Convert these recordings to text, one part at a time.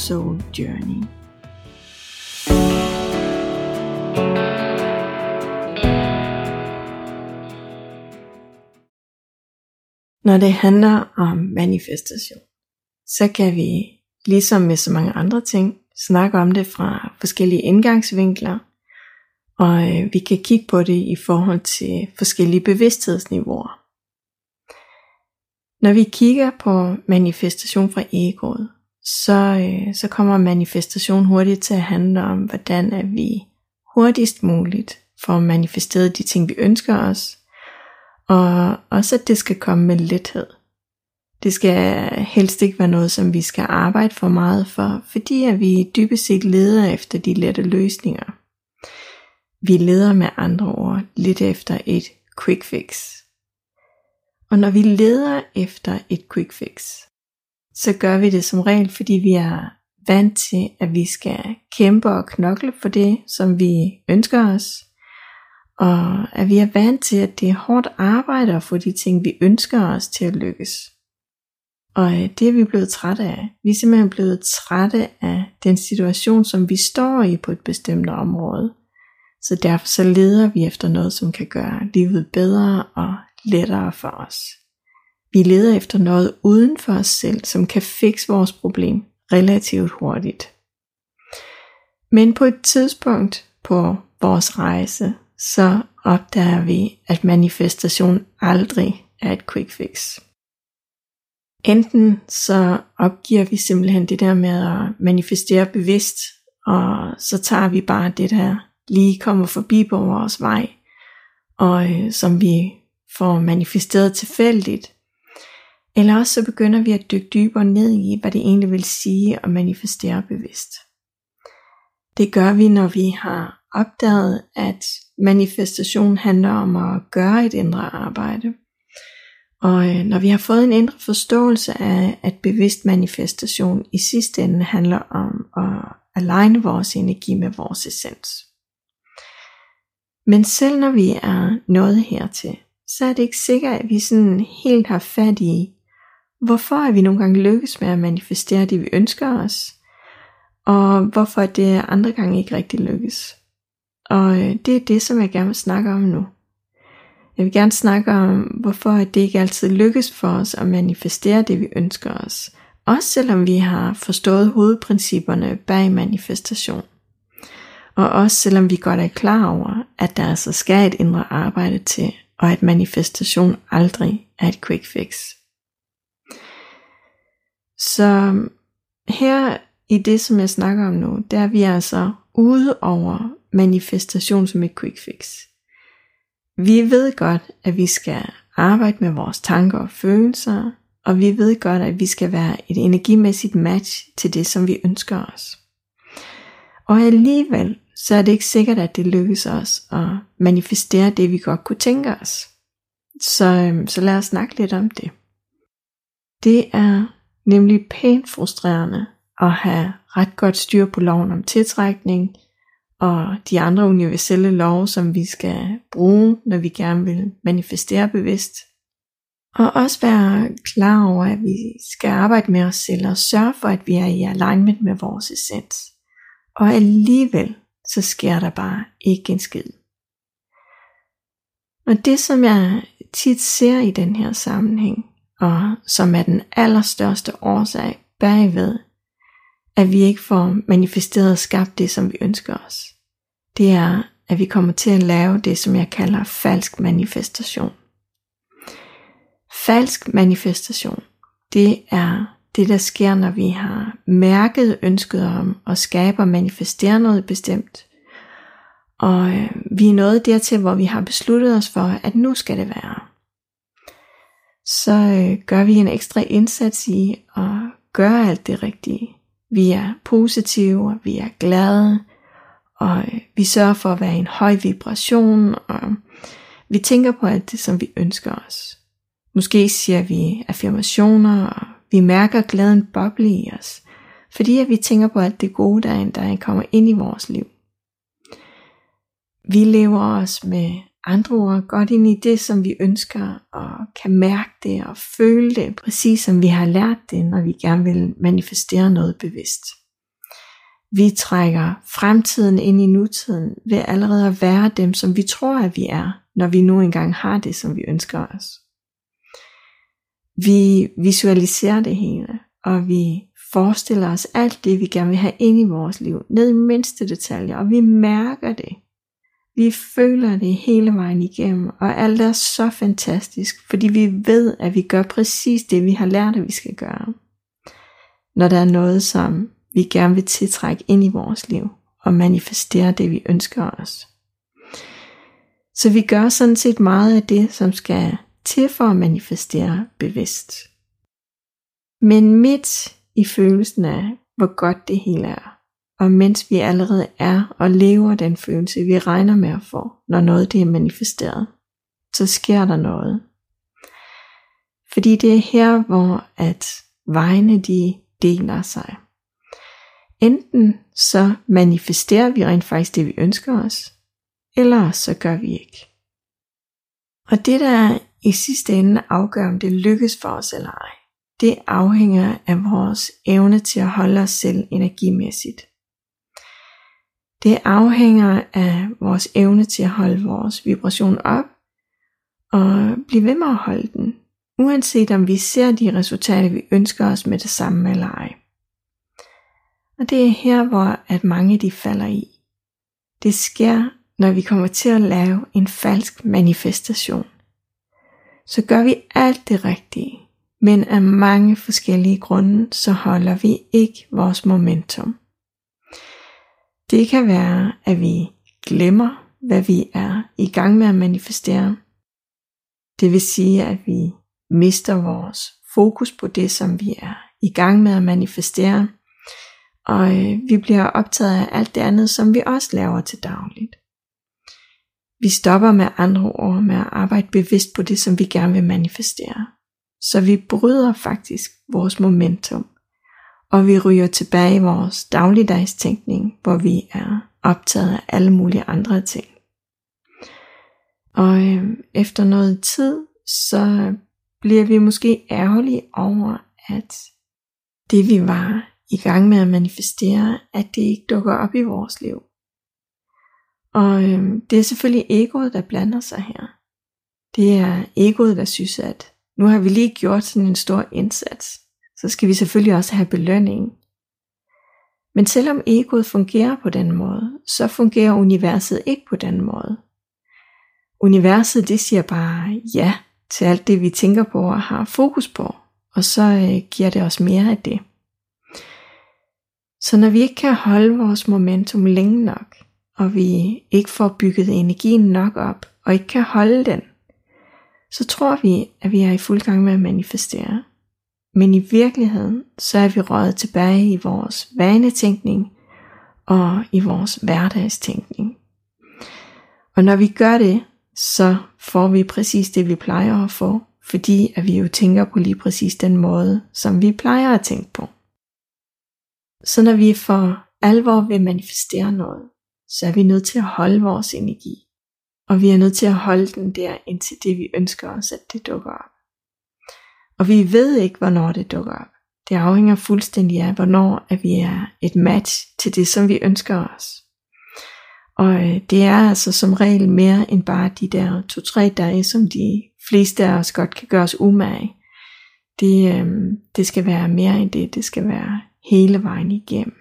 Soul Journey. Når det handler om manifestation, så kan vi, ligesom med så mange andre ting, snakke om det fra forskellige indgangsvinkler, og øh, vi kan kigge på det i forhold til forskellige bevidsthedsniveauer. Når vi kigger på manifestation fra egoet, så, øh, så kommer manifestation hurtigt til at handle om, hvordan er vi hurtigst muligt får manifesteret de ting, vi ønsker os, og også at det skal komme med lethed. Det skal helst ikke være noget, som vi skal arbejde for meget for, fordi at vi dybest set leder efter de lette løsninger. Vi leder med andre ord lidt efter et quick fix. Og når vi leder efter et quick fix, så gør vi det som regel, fordi vi er vant til, at vi skal kæmpe og knokle for det, som vi ønsker os. Og at vi er vant til, at det er hårdt arbejde at få de ting, vi ønsker os til at lykkes. Og øh, det er vi blevet trætte af. Vi er simpelthen blevet trætte af den situation, som vi står i på et bestemt område. Så derfor så leder vi efter noget, som kan gøre livet bedre og lettere for os. Vi leder efter noget uden for os selv, som kan fikse vores problem relativt hurtigt. Men på et tidspunkt på vores rejse, så opdager vi, at manifestation aldrig er et quick fix. Enten så opgiver vi simpelthen det der med at manifestere bevidst, og så tager vi bare det der lige kommer forbi på vores vej, og øh, som vi får manifesteret tilfældigt, eller også så begynder vi at dykke dybere ned i, hvad det egentlig vil sige at manifestere bevidst. Det gør vi, når vi har opdaget, at manifestation handler om at gøre et indre arbejde. Og øh, når vi har fået en indre forståelse af, at bevidst manifestation i sidste ende handler om at aligne vores energi med vores essens. Men selv når vi er nået hertil, så er det ikke sikkert, at vi sådan helt har fat i, hvorfor er vi nogle gange lykkes med at manifestere det, vi ønsker os, og hvorfor det andre gange ikke rigtig lykkes. Og øh, det er det, som jeg gerne vil snakke om nu. Jeg vil gerne snakke om, hvorfor det ikke altid lykkes for os at manifestere det, vi ønsker os. Også selvom vi har forstået hovedprincipperne bag manifestation. Og også selvom vi godt er klar over, at der altså skal et indre arbejde til, og at manifestation aldrig er et quick fix. Så her i det, som jeg snakker om nu, der er vi altså ude over manifestation som et quick fix. Vi ved godt, at vi skal arbejde med vores tanker og følelser, og vi ved godt, at vi skal være et energimæssigt match til det, som vi ønsker os. Og alligevel, så er det ikke sikkert, at det lykkes os at manifestere det, vi godt kunne tænke os. Så, øhm, så lad os snakke lidt om det. Det er nemlig pænt frustrerende at have ret godt styr på loven om tiltrækning og de andre universelle love, som vi skal bruge, når vi gerne vil manifestere bevidst. Og også være klar over, at vi skal arbejde med os selv og sørge for, at vi er i alignment med vores essens. Og alligevel, så sker der bare ikke en skid. Og det som jeg tit ser i den her sammenhæng, og som er den allerstørste årsag bagved, at vi ikke får manifesteret og skabt det, som vi ønsker os. Det er, at vi kommer til at lave det, som jeg kalder falsk manifestation. Falsk manifestation, det er det, der sker, når vi har mærket ønsket om at skabe og manifestere noget bestemt. Og øh, vi er nået dertil, hvor vi har besluttet os for, at nu skal det være så øh, gør vi en ekstra indsats i at gøre alt det rigtige. Vi er positive, og vi er glade, og øh, vi sørger for at være i en høj vibration, og vi tænker på alt det, som vi ønsker os. Måske siger vi affirmationer, og vi mærker glæden boble i os, fordi at vi tænker på alt det gode, der, der kommer ind i vores liv. Vi lever os med andre ord godt ind i det, som vi ønsker, og kan mærke det og føle det, præcis som vi har lært det, når vi gerne vil manifestere noget bevidst. Vi trækker fremtiden ind i nutiden ved allerede at være dem, som vi tror, at vi er, når vi nu engang har det, som vi ønsker os. Vi visualiserer det hele, og vi forestiller os alt det, vi gerne vil have ind i vores liv, ned i mindste detaljer, og vi mærker det. Vi føler det hele vejen igennem, og alt er så fantastisk, fordi vi ved, at vi gør præcis det, vi har lært, at vi skal gøre. Når der er noget, som vi gerne vil tiltrække ind i vores liv, og manifestere det, vi ønsker os. Så vi gør sådan set meget af det, som skal til for at manifestere bevidst. Men midt i følelsen af, hvor godt det hele er, og mens vi allerede er og lever den følelse, vi regner med at få, når noget det er manifesteret, så sker der noget. Fordi det er her, hvor at vejene de deler sig. Enten så manifesterer vi rent faktisk det, vi ønsker os, eller så gør vi ikke. Og det, der i sidste ende afgør, om det lykkes for os eller ej, det afhænger af vores evne til at holde os selv energimæssigt. Det afhænger af vores evne til at holde vores vibration op og blive ved med at holde den, uanset om vi ser de resultater, vi ønsker os med det samme eller ej. Og det er her, hvor at mange de falder i. Det sker, når vi kommer til at lave en falsk manifestation. Så gør vi alt det rigtige, men af mange forskellige grunde, så holder vi ikke vores momentum. Det kan være, at vi glemmer, hvad vi er i gang med at manifestere. Det vil sige, at vi mister vores fokus på det, som vi er i gang med at manifestere, og øh, vi bliver optaget af alt det andet, som vi også laver til dagligt. Vi stopper med andre ord med at arbejde bevidst på det, som vi gerne vil manifestere. Så vi bryder faktisk vores momentum og vi ryger tilbage i vores dagligdags tænkning, hvor vi er optaget af alle mulige andre ting. Og øh, efter noget tid, så bliver vi måske ærgerlige over, at det vi var i gang med at manifestere, at det ikke dukker op i vores liv. Og øh, det er selvfølgelig egoet, der blander sig her. Det er egoet, der synes, at nu har vi lige gjort sådan en stor indsats så skal vi selvfølgelig også have belønning. Men selvom egoet fungerer på den måde, så fungerer universet ikke på den måde. Universet det siger bare ja til alt det vi tænker på og har fokus på, og så øh, giver det os mere af det. Så når vi ikke kan holde vores momentum længe nok, og vi ikke får bygget energien nok op, og ikke kan holde den, så tror vi, at vi er i fuld gang med at manifestere. Men i virkeligheden, så er vi røget tilbage i vores vanetænkning og i vores hverdagstænkning. Og når vi gør det, så får vi præcis det, vi plejer at få, fordi at vi jo tænker på lige præcis den måde, som vi plejer at tænke på. Så når vi for alvor vil manifestere noget, så er vi nødt til at holde vores energi. Og vi er nødt til at holde den der, indtil det vi ønsker os, at det dukker op. Og vi ved ikke, hvornår det dukker op. Det afhænger fuldstændig af, hvornår at vi er et match til det, som vi ønsker os. Og øh, det er altså som regel mere end bare de der to-tre dage, som de fleste af os godt kan gøre os umage. Det, øh, det skal være mere end det, det skal være hele vejen igennem.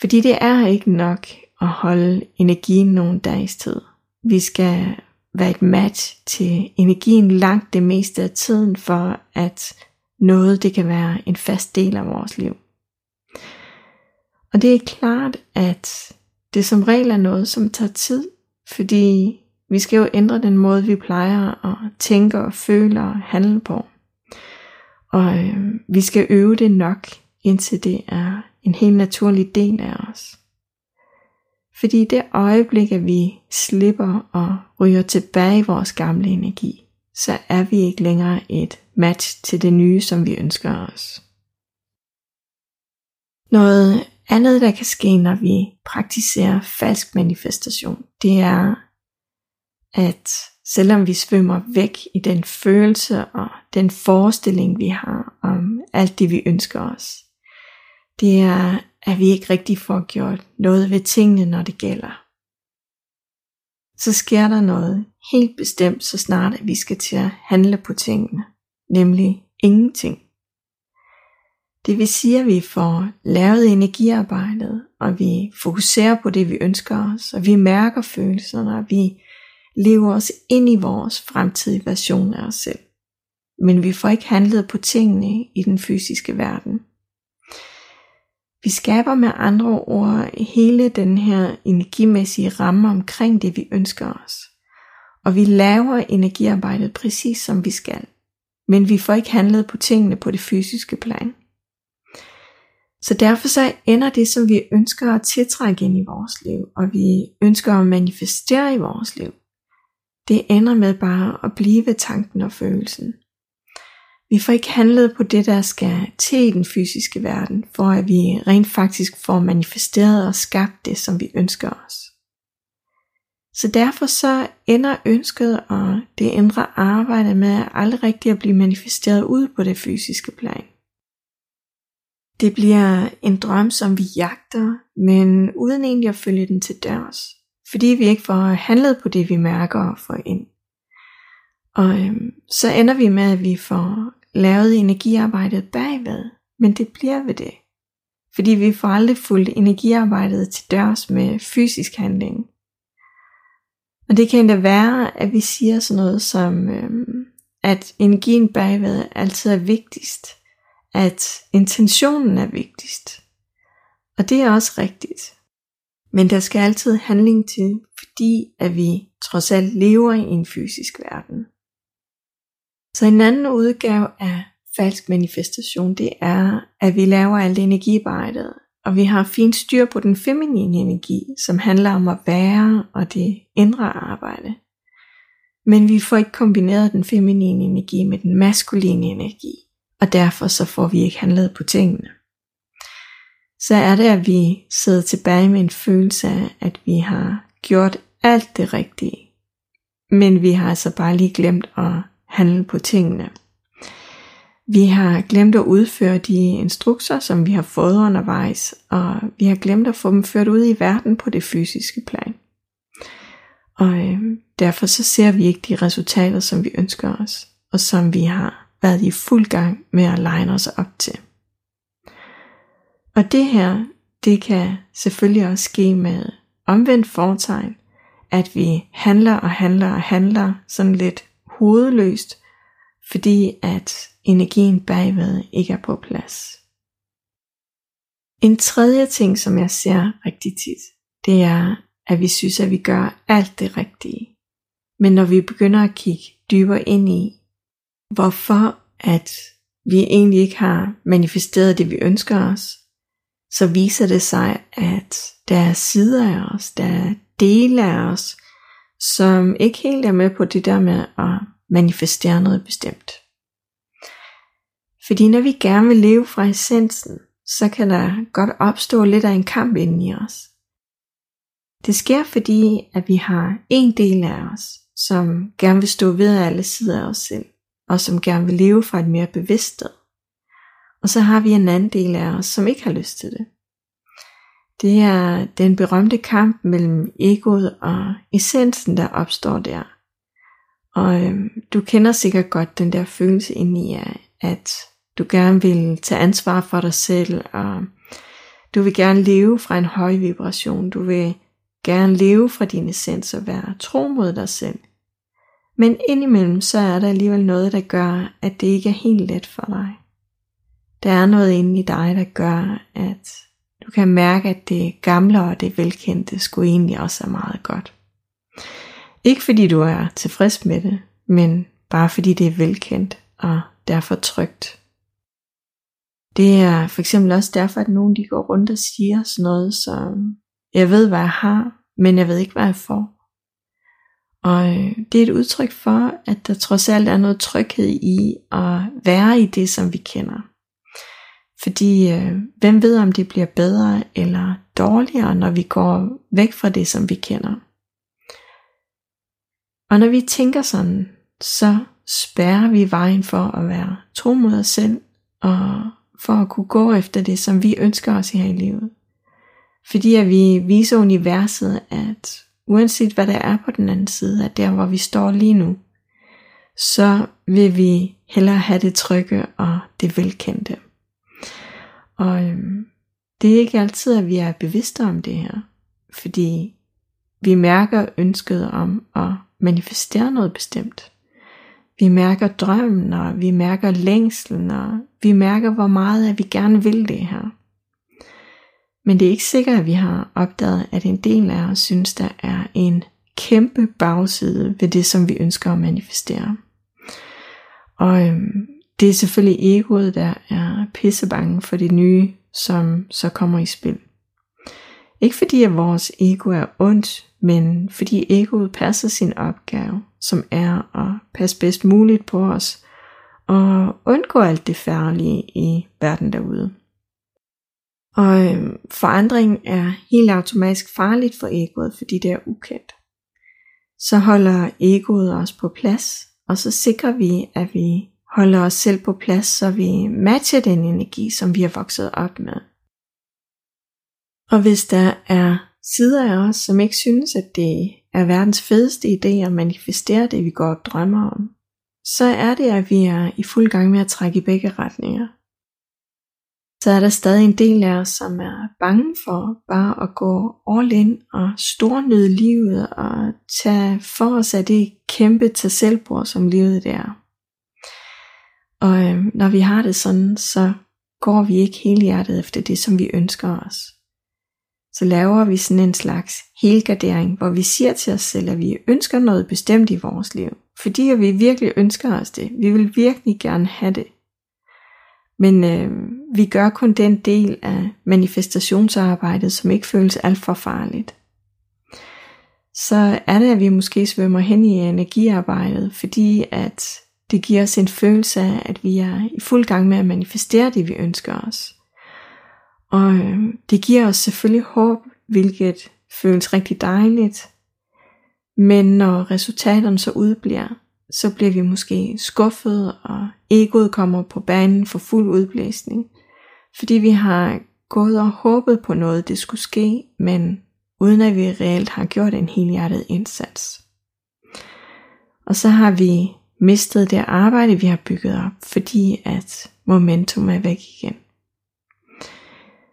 Fordi det er ikke nok at holde energien nogle dages tid. Vi skal være et match til energien langt det meste af tiden, for at noget det kan være en fast del af vores liv. Og det er klart, at det som regel er noget, som tager tid, fordi vi skal jo ændre den måde, vi plejer at tænke og føle og handle på. Og øh, vi skal øve det nok indtil det er en helt naturlig del af os. Fordi i det øjeblik, at vi slipper og ryger tilbage i vores gamle energi, så er vi ikke længere et match til det nye, som vi ønsker os. Noget andet, der kan ske, når vi praktiserer falsk manifestation, det er, at selvom vi svømmer væk i den følelse og den forestilling, vi har om alt det, vi ønsker os, det er, at vi ikke rigtig får gjort noget ved tingene, når det gælder. Så sker der noget helt bestemt, så snart at vi skal til at handle på tingene, nemlig ingenting. Det vil sige, at vi får lavet energiarbejdet, og vi fokuserer på det, vi ønsker os, og vi mærker følelserne, og vi lever os ind i vores fremtidige version af os selv. Men vi får ikke handlet på tingene i den fysiske verden. Vi skaber med andre ord hele den her energimæssige ramme omkring det, vi ønsker os. Og vi laver energiarbejdet præcis som vi skal. Men vi får ikke handlet på tingene på det fysiske plan. Så derfor så ender det, som vi ønsker at tiltrække ind i vores liv, og vi ønsker at manifestere i vores liv, det ender med bare at blive ved tanken og følelsen. Vi får ikke handlet på det, der skal til i den fysiske verden, for at vi rent faktisk får manifesteret og skabt det, som vi ønsker os. Så derfor så ender ønsket og det indre arbejde med aldrig rigtig at blive manifesteret ud på det fysiske plan. Det bliver en drøm, som vi jagter, men uden egentlig at følge den til dørs, fordi vi ikke får handlet på det, vi mærker og får ind. Og øhm, så ender vi med, at vi får lavet energiarbejdet bagved, men det bliver ved det. Fordi vi får aldrig fuldt energiarbejdet til dørs med fysisk handling. Og det kan endda være, at vi siger sådan noget som, øhm, at energien bagved altid er vigtigst. At intentionen er vigtigst. Og det er også rigtigt. Men der skal altid handling til, fordi at vi trods alt lever i en fysisk verden. Så en anden udgave af falsk manifestation, det er, at vi laver alt energiarbejdet, og vi har fint styr på den feminine energi, som handler om at være og det indre arbejde. Men vi får ikke kombineret den feminine energi med den maskuline energi, og derfor så får vi ikke handlet på tingene. Så er det, at vi sidder tilbage med en følelse af, at vi har gjort alt det rigtige, men vi har altså bare lige glemt at handle på tingene. Vi har glemt at udføre de instrukser, som vi har fået undervejs, og vi har glemt at få dem ført ud i verden på det fysiske plan. Og øh, derfor så ser vi ikke de resultater, som vi ønsker os, og som vi har været i fuld gang med at line os op til. Og det her, det kan selvfølgelig også ske med omvendt fortegn, at vi handler og handler og handler sådan lidt hovedløst, fordi at energien bagved ikke er på plads. En tredje ting, som jeg ser rigtig tit, det er, at vi synes, at vi gør alt det rigtige. Men når vi begynder at kigge dybere ind i, hvorfor at vi egentlig ikke har manifesteret det, vi ønsker os, så viser det sig, at der er sider af os, der er dele af os, som ikke helt er med på det der med at manifestere noget bestemt. Fordi når vi gerne vil leve fra essensen, så kan der godt opstå lidt af en kamp inden i os. Det sker fordi, at vi har en del af os, som gerne vil stå ved alle sider af os selv, og som gerne vil leve fra et mere bevidst sted. Og så har vi en anden del af os, som ikke har lyst til det. Det er den berømte kamp mellem egoet og essensen, der opstår der. Og øhm, du kender sikkert godt den der følelse ind i, at du gerne vil tage ansvar for dig selv, og du vil gerne leve fra en høj vibration. Du vil gerne leve fra din essens og være tro mod dig selv. Men indimellem så er der alligevel noget, der gør, at det ikke er helt let for dig. Der er noget inde i dig, der gør, at du kan mærke, at det gamle og det velkendte skulle egentlig også er meget godt. Ikke fordi du er tilfreds med det, men bare fordi det er velkendt og derfor trygt. det er for eksempel også derfor, at nogen de går rundt og siger sådan noget som, jeg ved, hvad jeg har, men jeg ved ikke, hvad jeg får. Og øh, det er et udtryk for, at der trods alt er noget tryghed i at være i det, som vi kender. Fordi øh, hvem ved, om det bliver bedre eller dårligere, når vi går væk fra det, som vi kender. Og når vi tænker sådan, så spærrer vi vejen for at være tro mod os selv, og for at kunne gå efter det, som vi ønsker os her i livet. Fordi at vi viser universet, at uanset hvad der er på den anden side af der, hvor vi står lige nu, så vil vi hellere have det trygge og det velkendte. Og øhm, det er ikke altid, at vi er bevidste om det her, fordi vi mærker ønsket om at manifestere noget bestemt. Vi mærker drømmen, og vi mærker længslen, og vi mærker, hvor meget at vi gerne vil det her. Men det er ikke sikkert, at vi har opdaget, at en del af os synes, der er en kæmpe bagside ved det, som vi ønsker at manifestere. Og øhm, det er selvfølgelig egoet, der er pissebange for det nye, som så kommer i spil. Ikke fordi at vores ego er ondt, men fordi egoet passer sin opgave, som er at passe bedst muligt på os, og undgå alt det færdige i verden derude. Og øh, forandring er helt automatisk farligt for egoet, fordi det er ukendt. Så holder egoet os på plads, og så sikrer vi, at vi holder os selv på plads, så vi matcher den energi, som vi har vokset op med. Og hvis der er sider af os, som ikke synes, at det er verdens fedeste idé at manifestere det, vi går og drømmer om, så er det, at vi er i fuld gang med at trække i begge retninger så er der stadig en del af os, som er bange for bare at gå all in og stornyde livet og tage for os af det kæmpe til selvbord, som livet det er. Og øh, når vi har det sådan, så går vi ikke hele hjertet efter det, som vi ønsker os. Så laver vi sådan en slags helgardering, hvor vi siger til os selv, at vi ønsker noget bestemt i vores liv. Fordi vi virkelig ønsker os det. Vi vil virkelig gerne have det. Men øh, vi gør kun den del af manifestationsarbejdet, som ikke føles alt for farligt. Så er det, at vi måske svømmer hen i energiarbejdet, fordi at det giver os en følelse af, at vi er i fuld gang med at manifestere det, vi ønsker os. Og øhm, det giver os selvfølgelig håb, hvilket føles rigtig dejligt. Men når resultaterne så udbliver, så bliver vi måske skuffet, og egoet kommer på banen for fuld udblæsning, fordi vi har gået og håbet på noget, det skulle ske, men uden at vi reelt har gjort en helhjertet indsats. Og så har vi mistet det arbejde, vi har bygget op, fordi at momentum er væk igen.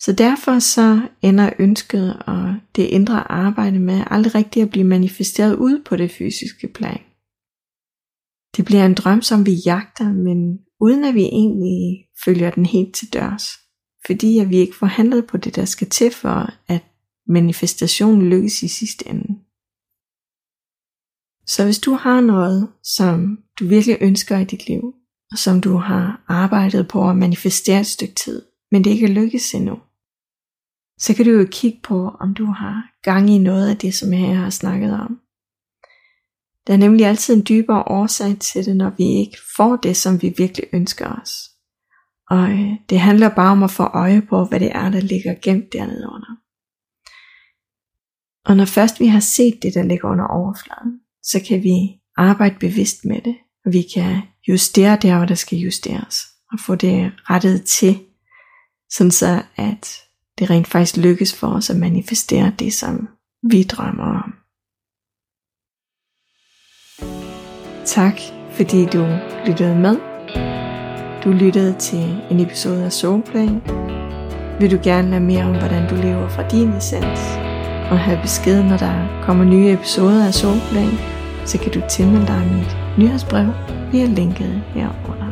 Så derfor så ender ønsket og det indre arbejde med aldrig rigtig at blive manifesteret ud på det fysiske plan. Det bliver en drøm, som vi jagter, men uden at vi egentlig følger den helt til dørs. Fordi at vi ikke får handlet på det, der skal til for, at manifestationen lykkes i sidste ende. Så hvis du har noget, som du virkelig ønsker i dit liv, og som du har arbejdet på at manifestere et stykke tid, men det ikke er lykkes endnu, så kan du jo kigge på, om du har gang i noget af det, som jeg har snakket om. Der er nemlig altid en dybere årsag til det, når vi ikke får det, som vi virkelig ønsker os. Og øh, det handler bare om at få øje på, hvad det er, der ligger gemt dernede under. Og når først vi har set det, der ligger under overfladen, så kan vi arbejde bevidst med det, og vi kan justere der, hvor der skal justeres, og få det rettet til, sådan så at det rent faktisk lykkes for os at manifestere det, som vi drømmer om. Tak fordi du lyttede med. Du lyttede til en episode af Soulplane. Vil du gerne lære mere om, hvordan du lever fra din essens, og have besked, når der kommer nye episoder af Soulplane, så kan du tilmelde dig mit nyhedsbrev via linket herunder.